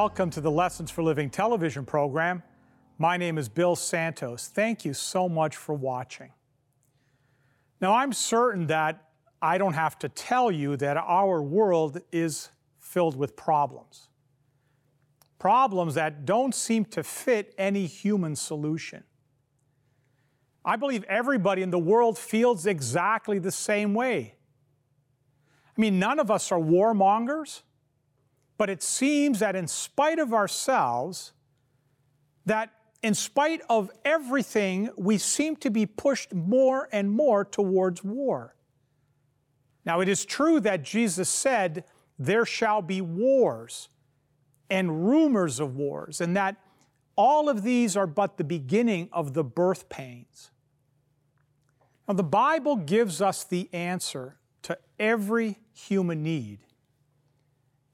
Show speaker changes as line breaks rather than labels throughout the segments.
Welcome to the Lessons for Living television program. My name is Bill Santos. Thank you so much for watching. Now, I'm certain that I don't have to tell you that our world is filled with problems. Problems that don't seem to fit any human solution. I believe everybody in the world feels exactly the same way. I mean, none of us are warmongers, but it seems that in spite of ourselves, that in spite of everything, we seem to be pushed more and more towards war. Now, it is true that Jesus said, There shall be wars and rumors of wars, and that all of these are but the beginning of the birth pains. Now, the Bible gives us the answer to every human need.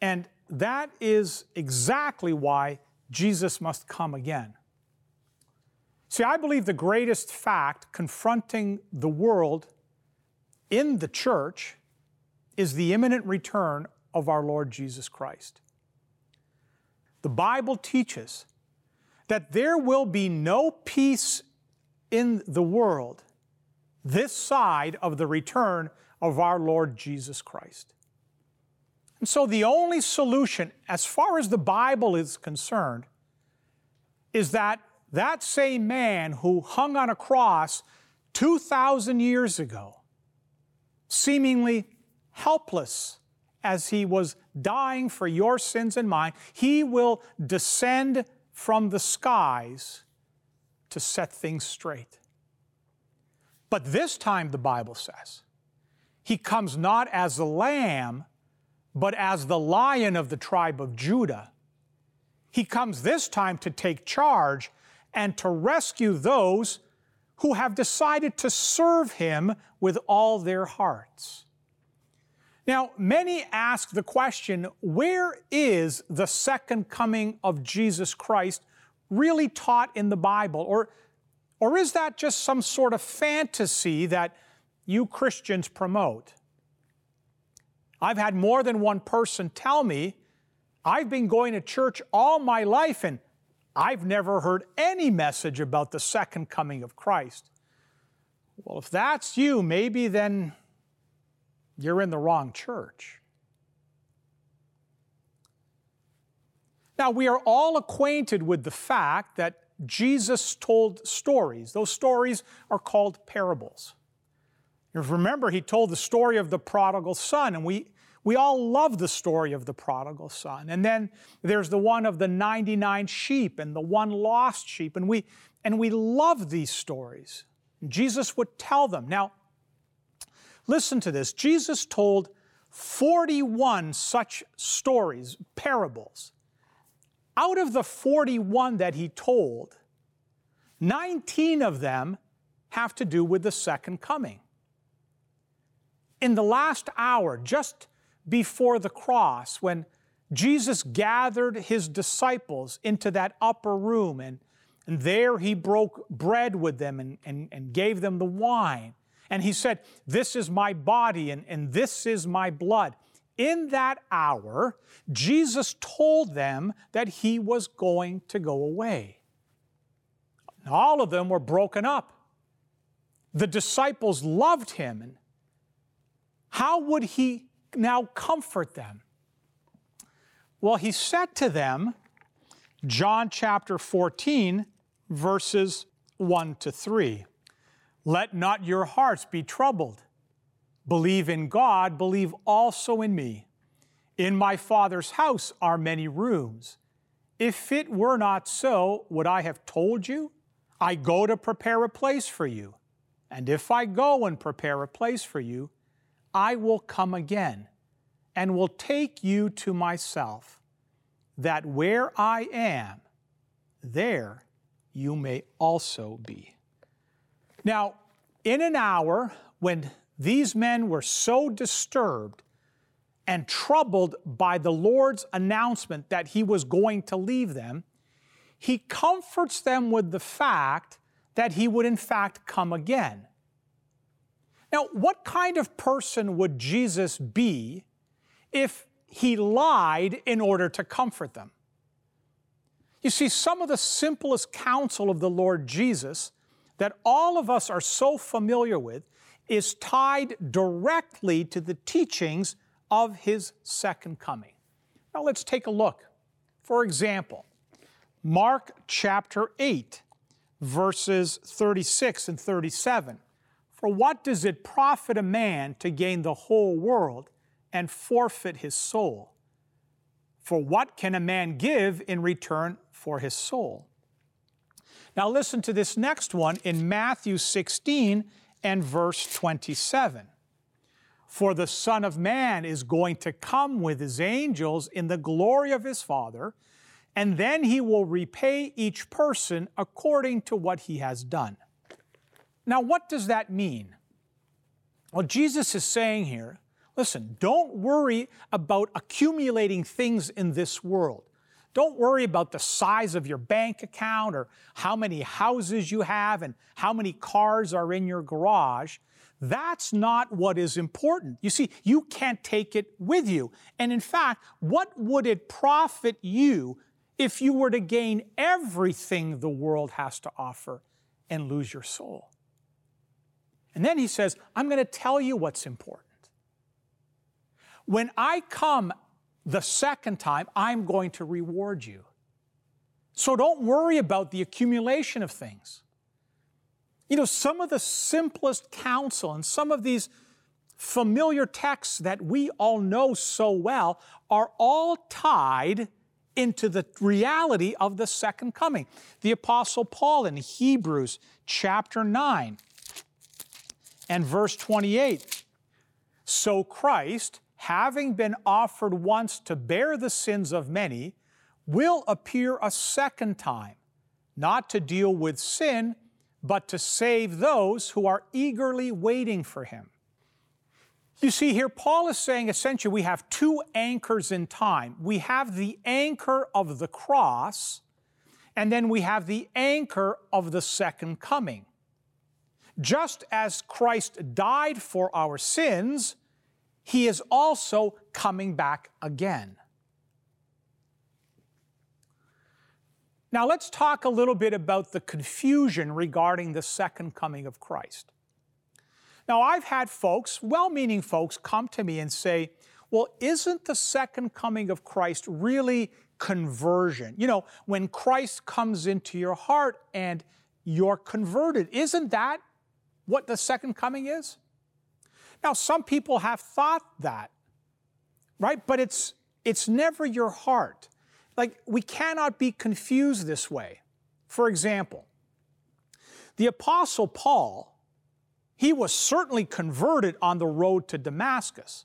And that is exactly why Jesus must come again. See, I believe the greatest fact confronting the world in the church is the imminent return of our Lord Jesus Christ. The Bible teaches that there will be no peace in the world this side of the return of our Lord Jesus Christ. And so the only solution, as far as the Bible is concerned, is that that same man who hung on a cross 2,000 years ago, seemingly helpless as he was dying for your sins and mine, he will descend from the skies to set things straight. But this time, the Bible says, he comes not as a lamb, but as the lion of the tribe of Judah. He comes this time to take charge and to rescue those who have decided to serve Him with all their hearts. Now, many ask the question where is the second coming of Jesus Christ really taught in the Bible? Or, or is that just some sort of fantasy that you Christians promote? I've had more than one person tell me, I've been going to church all my life and I've never heard any message about the second coming of Christ. Well, if that's you, maybe then you're in the wrong church. Now, we are all acquainted with the fact that Jesus told stories. Those stories are called parables. Remember, he told the story of the prodigal son, and we we all love the story of the prodigal son. And then there's the one of the 99 sheep and the one lost sheep. And we, and we love these stories. Jesus would tell them. Now, listen to this. Jesus told 41 such stories, parables. Out of the 41 that he told, 19 of them have to do with the second coming. In the last hour, just before the cross when Jesus gathered his disciples into that upper room and, and there he broke bread with them and, and, and gave them the wine. And he said, This is my body and, and this is my blood. In that hour, Jesus told them that he was going to go away. All of them were broken up. The disciples loved him. And how would he now comfort them? Well, he said to them, John chapter 14, verses 1 to 3, Let not your hearts be troubled. Believe in God, believe also in me. In my Father's house are many rooms. If it were not so, would I have told you? I go to prepare a place for you. And if I go and prepare a place for you, I will come again and will take you to myself, that where I am, there you may also be. Now, in an hour when these men were so disturbed and troubled by the Lord's announcement that He was going to leave them, He comforts them with the fact that He would in fact come again. Now, what kind of person would Jesus be if he lied in order to comfort them? You see, some of the simplest counsel of the Lord Jesus that all of us are so familiar with is tied directly to the teachings of his second coming. Now let's take a look. For example, Mark chapter 8, verses 36 and 37. For what does it profit a man to gain the whole world and forfeit his soul? For what can a man give in return for his soul? Now, listen to this next one in Matthew 16 and verse 27. For the Son of Man is going to come with his angels in the glory of his Father, and then he will repay each person according to what he has done. Now, what does that mean? Well, Jesus is saying here listen, don't worry about accumulating things in this world. Don't worry about the size of your bank account or how many houses you have and how many cars are in your garage. That's not what is important. You see, you can't take it with you. And in fact, what would it profit you if you were to gain everything the world has to offer and lose your soul? And then he says, I'm going to tell you what's important. When I come the second time, I'm going to reward you. So don't worry about the accumulation of things. You know, some of the simplest counsel and some of these familiar texts that we all know so well are all tied into the reality of the second coming. The Apostle Paul in Hebrews chapter 9 and verse 28. So Christ, having been offered once to bear the sins of many, will appear a second time, not to deal with sin, but to save those who are eagerly waiting for him. You see, here Paul is saying essentially we have two anchors in time. We have the anchor of the cross, and then we have the anchor of the second coming. Just as Christ died for our sins, he is also coming back again. Now, let's talk a little bit about the confusion regarding the second coming of Christ. Now, I've had folks, well meaning folks, come to me and say, well, isn't the second coming of Christ really conversion? You know, when Christ comes into your heart and you're converted, isn't that what the second coming is? Now, some people have thought that, right? But it's, it's never your heart. Like, we cannot be confused this way. For example, the Apostle Paul, he was certainly converted on the road to Damascus,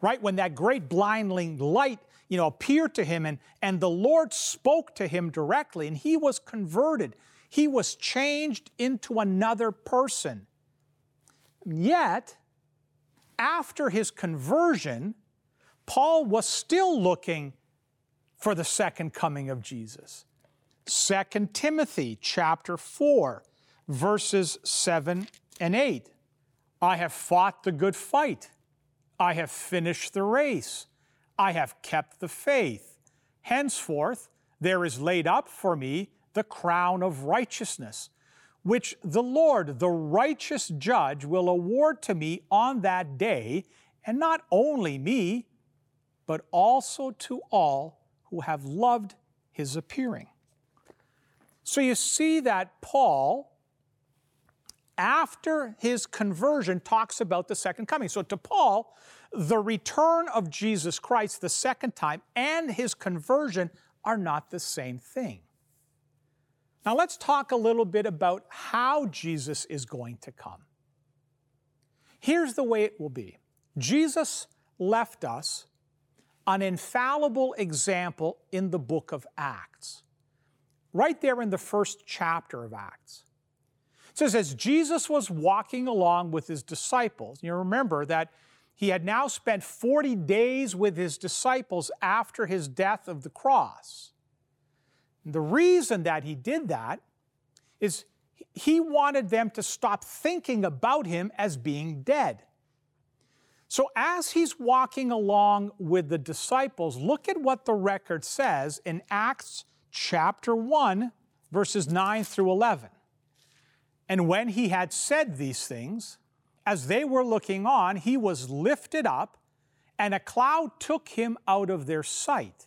right? When that great blinding light, you know, appeared to him and, and the Lord spoke to him directly and he was converted. He was changed into another person. Yet, after his conversion, Paul was still looking for the second coming of Jesus. 2 Timothy chapter 4 verses 7 and 8. I have fought the good fight. I have finished the race. I have kept the faith. Henceforth there is laid up for me the crown of righteousness which the Lord, the righteous judge, will award to me on that day, and not only me, but also to all who have loved his appearing. So you see that Paul, after his conversion, talks about the second coming. So to Paul, the return of Jesus Christ the second time and his conversion are not the same thing. Now let's talk a little bit about how Jesus is going to come. Here's the way it will be Jesus left us an infallible example in the book of Acts, right there in the first chapter of Acts. It says, as Jesus was walking along with his disciples, you remember that he had now spent 40 days with his disciples after his death of the cross. The reason that he did that is he wanted them to stop thinking about him as being dead. So, as he's walking along with the disciples, look at what the record says in Acts chapter 1, verses 9 through 11. And when he had said these things, as they were looking on, he was lifted up, and a cloud took him out of their sight.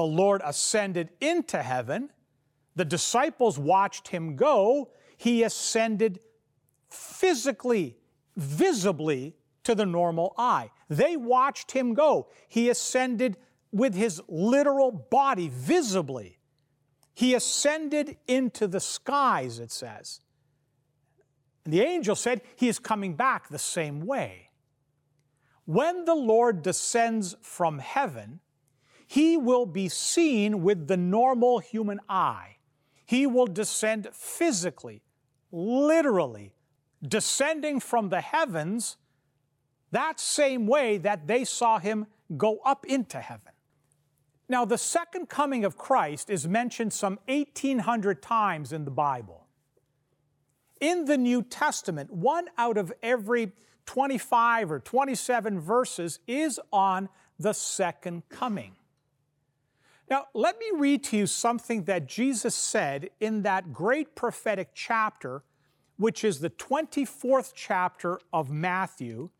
The Lord ascended into heaven. The disciples watched him go. He ascended physically, visibly to the normal eye. They watched him go. He ascended with his literal body visibly. He ascended into the skies, it says. And the angel said, He is coming back the same way. When the Lord descends from heaven, he will be seen with the normal human eye. He will descend physically, literally, descending from the heavens that same way that they saw him go up into heaven. Now, the second coming of Christ is mentioned some 1,800 times in the Bible. In the New Testament, one out of every 25 or 27 verses is on the second coming. Now, let me read to you something that Jesus said in that great prophetic chapter, which is the 24th chapter of Matthew,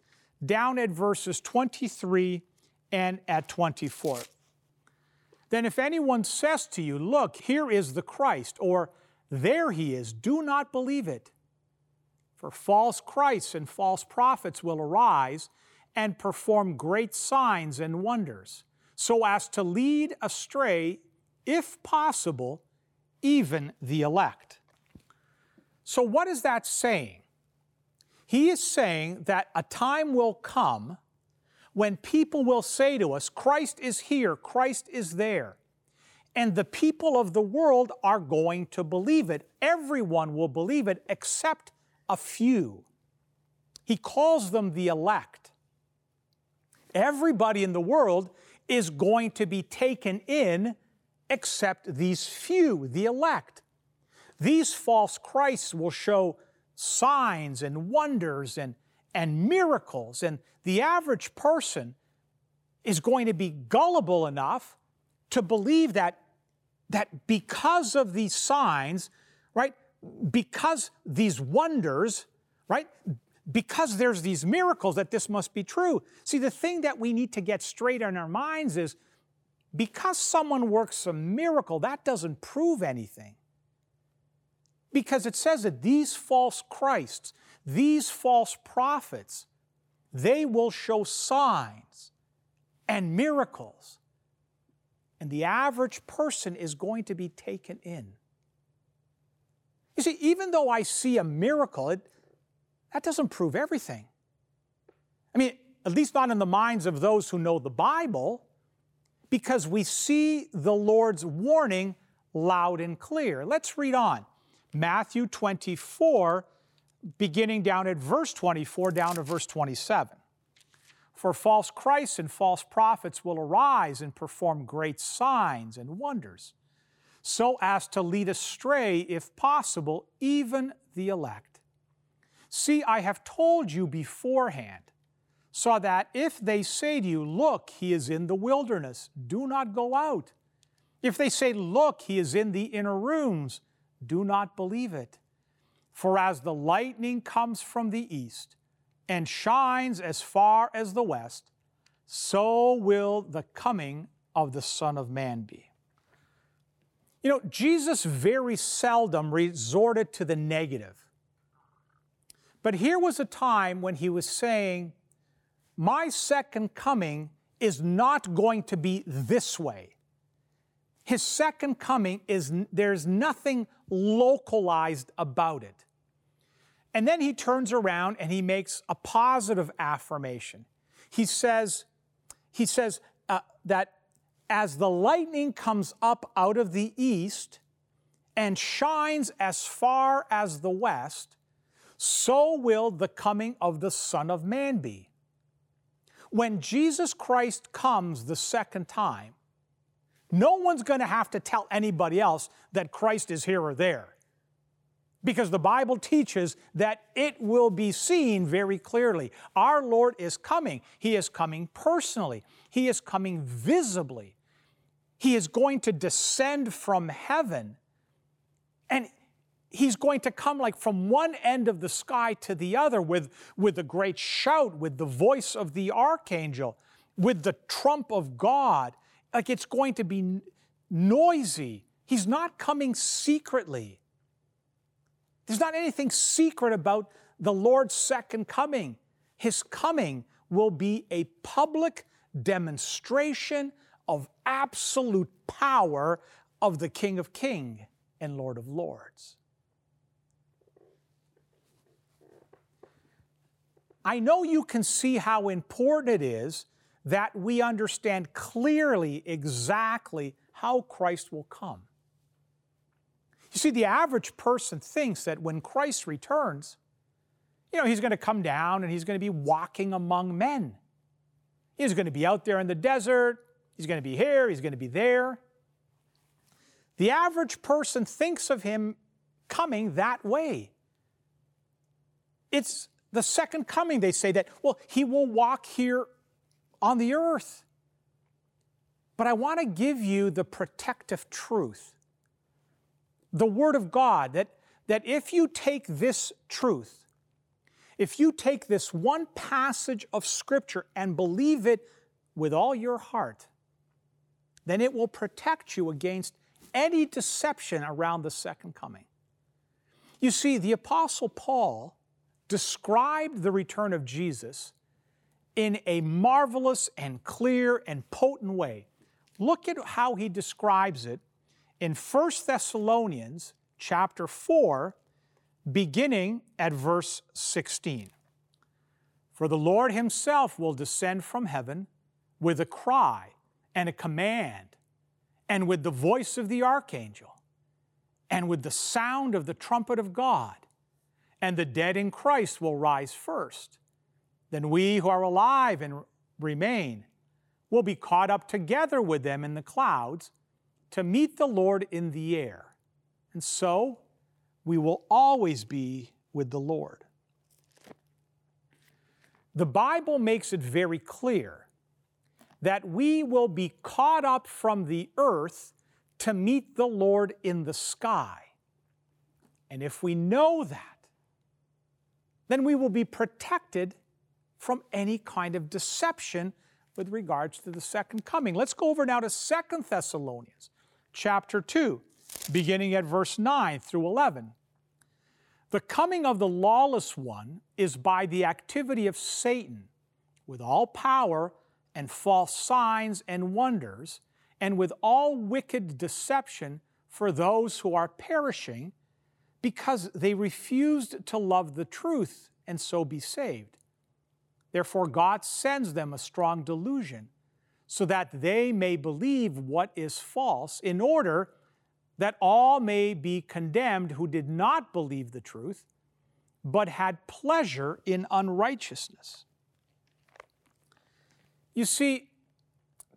down at verses 23 and at 24. Then, if anyone says to you, Look, here is the Christ, or there he is, do not believe it. For false Christs and false prophets will arise and perform great signs and wonders, so as to lead astray, if possible, even the elect. So, what is that saying? He is saying that a time will come when people will say to us, Christ is here, Christ is there. And the people of the world are going to believe it. Everyone will believe it except a few. He calls them the elect. Everybody in the world is going to be taken in except these few, the elect. These false Christs will show signs and wonders and, and miracles, and the average person is going to be gullible enough to believe that, that because of these signs, right, because these wonders, right, because there's these miracles, that this must be true. See, the thing that we need to get straight in our minds is because someone works a miracle, that doesn't prove anything. Because it says that these false Christs, these false prophets, they will show signs and miracles. And the average person is going to be taken in. You see, even though I see a miracle, it, that doesn't prove everything. I mean, at least not in the minds of those who know the Bible, because we see the Lord's warning loud and clear. Let's read on. Matthew 24, beginning down at verse 24 down to verse 27. For false Christs and false prophets will arise and perform great signs and wonders, so as to lead astray, if possible, even the elect. See, I have told you beforehand, so that if they say to you, Look, he is in the wilderness, do not go out. If they say, Look, he is in the inner rooms, do not believe it. For as the lightning comes from the east and shines as far as the west, so will the coming of the Son of Man be. You know, Jesus very seldom resorted to the negative. But here was a time when he was saying, My second coming is not going to be this way. His second coming is, there's nothing localized about it. And then he turns around and he makes a positive affirmation. He says, he says uh, that as the lightning comes up out of the east and shines as far as the west, so will the coming of the Son of Man be. When Jesus Christ comes the second time, no one's going to have to tell anybody else that Christ is here or there. Because the Bible teaches that it will be seen very clearly. Our Lord is coming. He is coming personally, He is coming visibly. He is going to descend from heaven. And he's going to come like from one end of the sky to the other with, with a great shout, with the voice of the archangel, with the trump of God. Like it's going to be noisy. He's not coming secretly. There's not anything secret about the Lord's second coming. His coming will be a public demonstration of absolute power of the King of Kings and Lord of Lords. I know you can see how important it is that we understand clearly exactly how Christ will come. You see, the average person thinks that when Christ returns, you know, he's going to come down and he's going to be walking among men. He's going to be out there in the desert. He's going to be here. He's going to be there. The average person thinks of him coming that way. It's the second coming, they say that, well, he will walk here on the earth. But I want to give you the protective truth, the Word of God, that, that if you take this truth, if you take this one passage of Scripture and believe it with all your heart, then it will protect you against any deception around the second coming. You see, the Apostle Paul described the return of Jesus in a marvelous and clear and potent way. Look at how he describes it in 1 Thessalonians chapter 4 beginning at verse 16. For the Lord himself will descend from heaven with a cry and a command and with the voice of the archangel and with the sound of the trumpet of God and the dead in Christ will rise first. Then we who are alive and remain will be caught up together with them in the clouds to meet the Lord in the air. And so we will always be with the Lord. The Bible makes it very clear that we will be caught up from the earth to meet the Lord in the sky. And if we know that, then we will be protected from any kind of deception with regards to the second coming. Let's go over now to Second Thessalonians chapter 2, beginning at verse 9 through 11. The coming of the lawless one is by the activity of Satan with all power and false signs and wonders, and with all wicked deception for those who are perishing because they refused to love the truth and so be saved. Therefore, God sends them a strong delusion so that they may believe what is false, in order that all may be condemned who did not believe the truth, but had pleasure in unrighteousness. You see,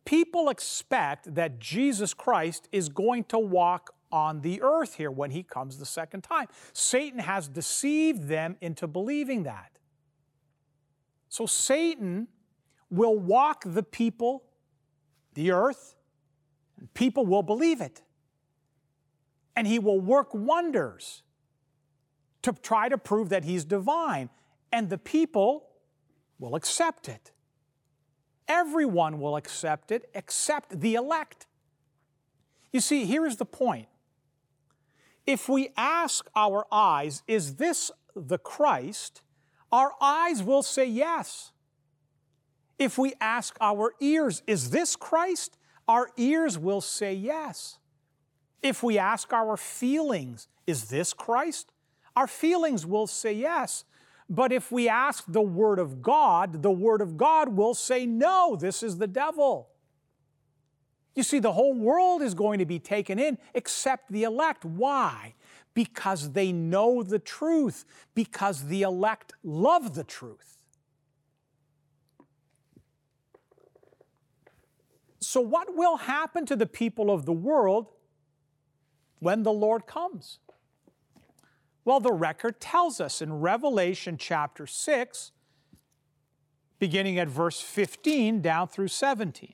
people expect that Jesus Christ is going to walk on the earth here when he comes the second time. Satan has deceived them into believing that. So Satan will walk the people, the earth, and people will believe it. And he will work wonders to try to prove that he's divine. And the people will accept it. Everyone will accept it except the elect. You see, here is the point if we ask our eyes, is this the Christ? Our eyes will say yes. If we ask our ears, is this Christ? Our ears will say yes. If we ask our feelings, is this Christ? Our feelings will say yes. But if we ask the Word of God, the Word of God will say no, this is the devil. You see, the whole world is going to be taken in except the elect. Why? Because they know the truth, because the elect love the truth. So, what will happen to the people of the world when the Lord comes? Well, the record tells us in Revelation chapter 6, beginning at verse 15 down through 17.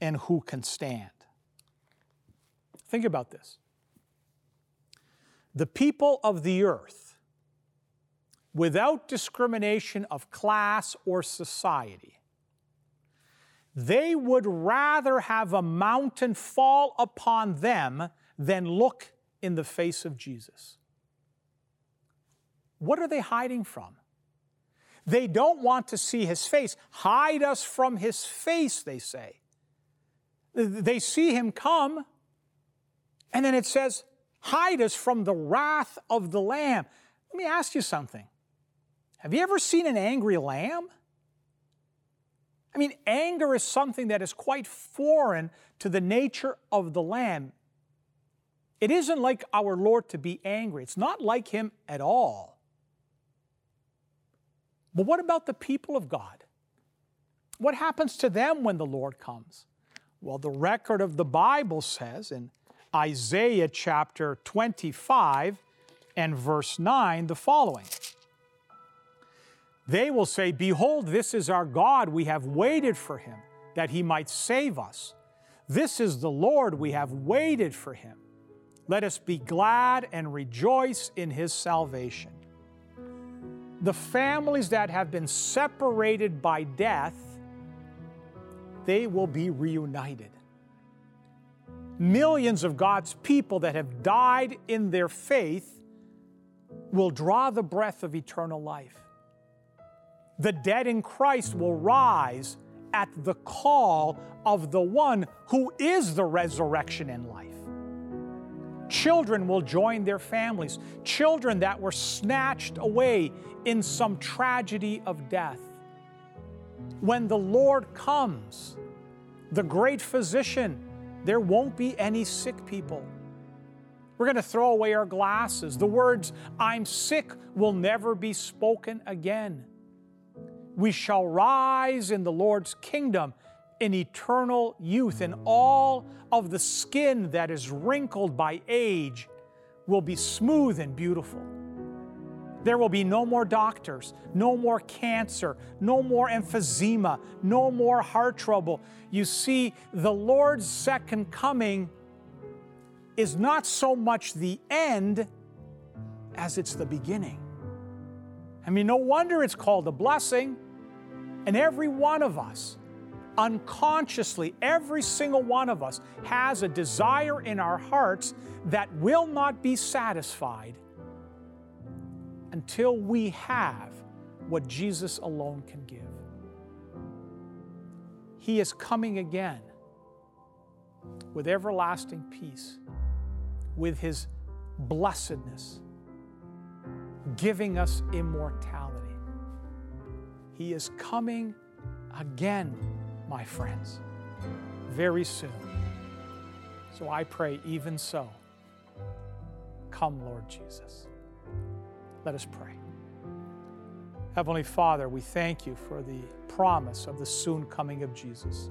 and who can stand? Think about this. The people of the earth, without discrimination of class or society, they would rather have a mountain fall upon them than look in the face of Jesus. What are they hiding from? They don't want to see his face. Hide us from his face, they say. They see him come, and then it says, Hide us from the wrath of the Lamb. Let me ask you something. Have you ever seen an angry lamb? I mean, anger is something that is quite foreign to the nature of the Lamb. It isn't like our Lord to be angry, it's not like Him at all. But what about the people of God? What happens to them when the Lord comes? Well, the record of the Bible says in Isaiah chapter 25 and verse 9 the following they will say, Behold, this is our God. We have waited for him that he might save us. This is the Lord. We have waited for him. Let us be glad and rejoice in his salvation. The families that have been separated by death, they will be reunited. Millions of God's people that have died in their faith will draw the breath of eternal life the dead in Christ will rise at the call of the one who is the resurrection and life. Children will join their families, children that were snatched away in some tragedy of death. When the Lord comes, the great physician, there won't be any sick people. We're going to throw away our glasses. The words, I'm sick, will never be spoken again we shall rise in the Lord's kingdom in eternal youth, and all of the skin that is wrinkled by age will be smooth and beautiful. There will be no more doctors, no more cancer, no more emphysema, no more heart trouble. You see, the Lord's second coming is not so much the end as it's the beginning. I mean, no wonder it's called a blessing. And every one of us, unconsciously, every single one of us has a desire in our hearts that will not be satisfied until we have what Jesus alone can give. He is coming again with everlasting peace, with His blessedness, giving us immortality. He is coming again, my friends, very soon. So I pray, even so, come, Lord Jesus. Let us pray. Heavenly Father, we thank you for the promise of the soon coming of Jesus.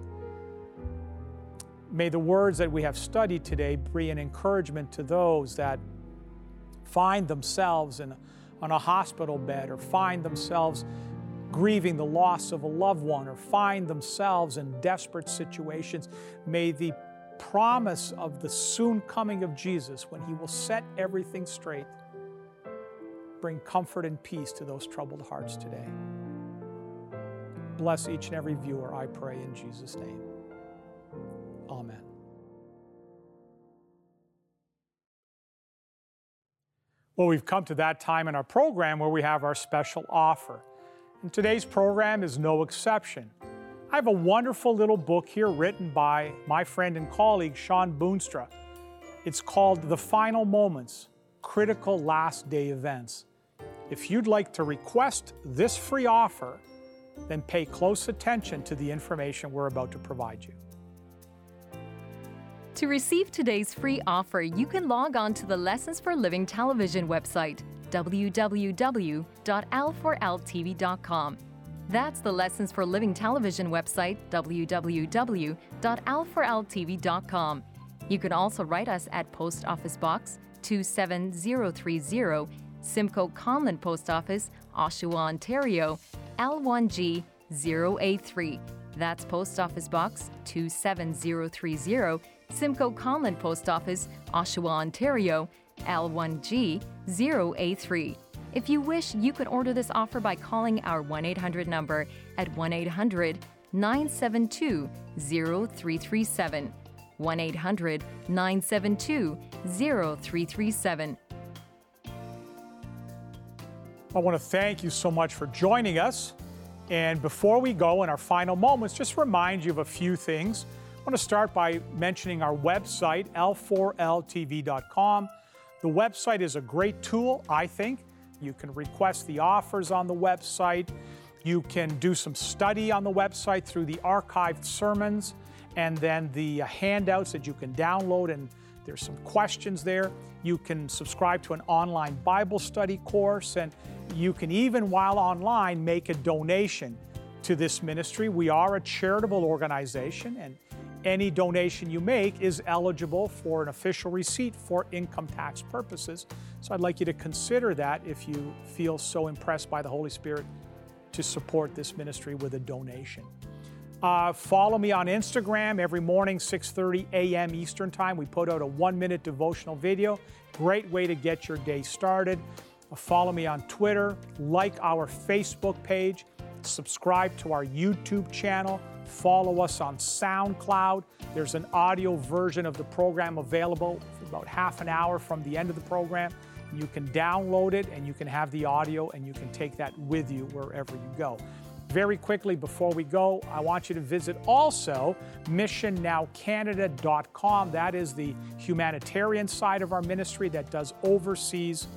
May the words that we have studied today be an encouragement to those that find themselves in, on a hospital bed or find themselves grieving the loss of a loved one or find themselves in desperate situations, may the promise of the soon coming of Jesus, when He will set everything straight, Bring comfort and peace to those troubled hearts today. Bless each and every viewer, I pray, in Jesus' name. Amen. Well, we've come to that time in our program where we have our special offer. And today's program is no exception. I have a wonderful little book here written by my friend and colleague, Shawn Boonstra. It's called The Final Moments Critical Last Day Events. If you'd like to request this free offer, then pay close attention to the information we're about to provide you.
To receive today's free offer, you can log on to the Lessons for Living television website, www.l4ltv.com. That's the Lessons for Living television website, www.l4ltv.com. You can also write us at Post Office Box 27030, Simcoe Conlin Post Office, Oshawa, Ontario, L1G 0A3. That's Post Office Box 27030, Simcoe Conlin Post Office, Oshawa, Ontario, L1G 0A3. If you wish, you can order this offer by calling our 1 800 number at 1 800 972 0337. 1 800 972 0337.
I want to thank you so much for joining us. And before we go in our final moments, just remind you of a few things. I want to start by mentioning our website, l4ltv.com. The website is a great tool, I think. You can request the offers on the website. You can do some study on the website through the archived sermons and then the uh, handouts that you can download, and there's some questions there. You can subscribe to an online Bible study course, and you can even, while online, make a donation to this ministry. We are a charitable organization, and any donation you make is eligible for an official receipt for income tax purposes. So I'd like you to consider that if you feel so impressed by the Holy Spirit to support this ministry with a donation. Uh, follow me on Instagram every morning, 6:30 a.m. Eastern Time. We put out a one-minute devotional video. Great way to get your day started. Uh, follow me on Twitter, like our Facebook page, subscribe to our YouTube channel, follow us on SoundCloud. There's an audio version of the program available for about half an hour from the end of the program. You can download it and you can have the audio and you can take that with you wherever you go. Very quickly before we go, I want you to visit also missionnowcanada.com. That is the humanitarian side of our ministry that does overseas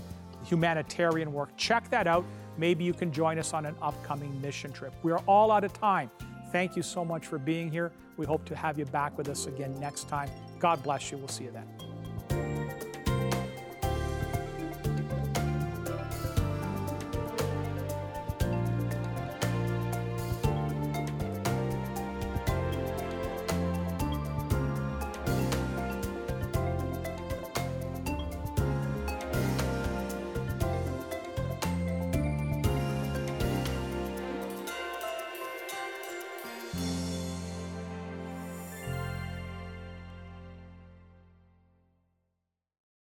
humanitarian work. Check that out. Maybe you can join us on an upcoming mission trip. We are all out of time. Thank you so much for being here. We hope to have you back with us again next time. God bless you. We'll see you then.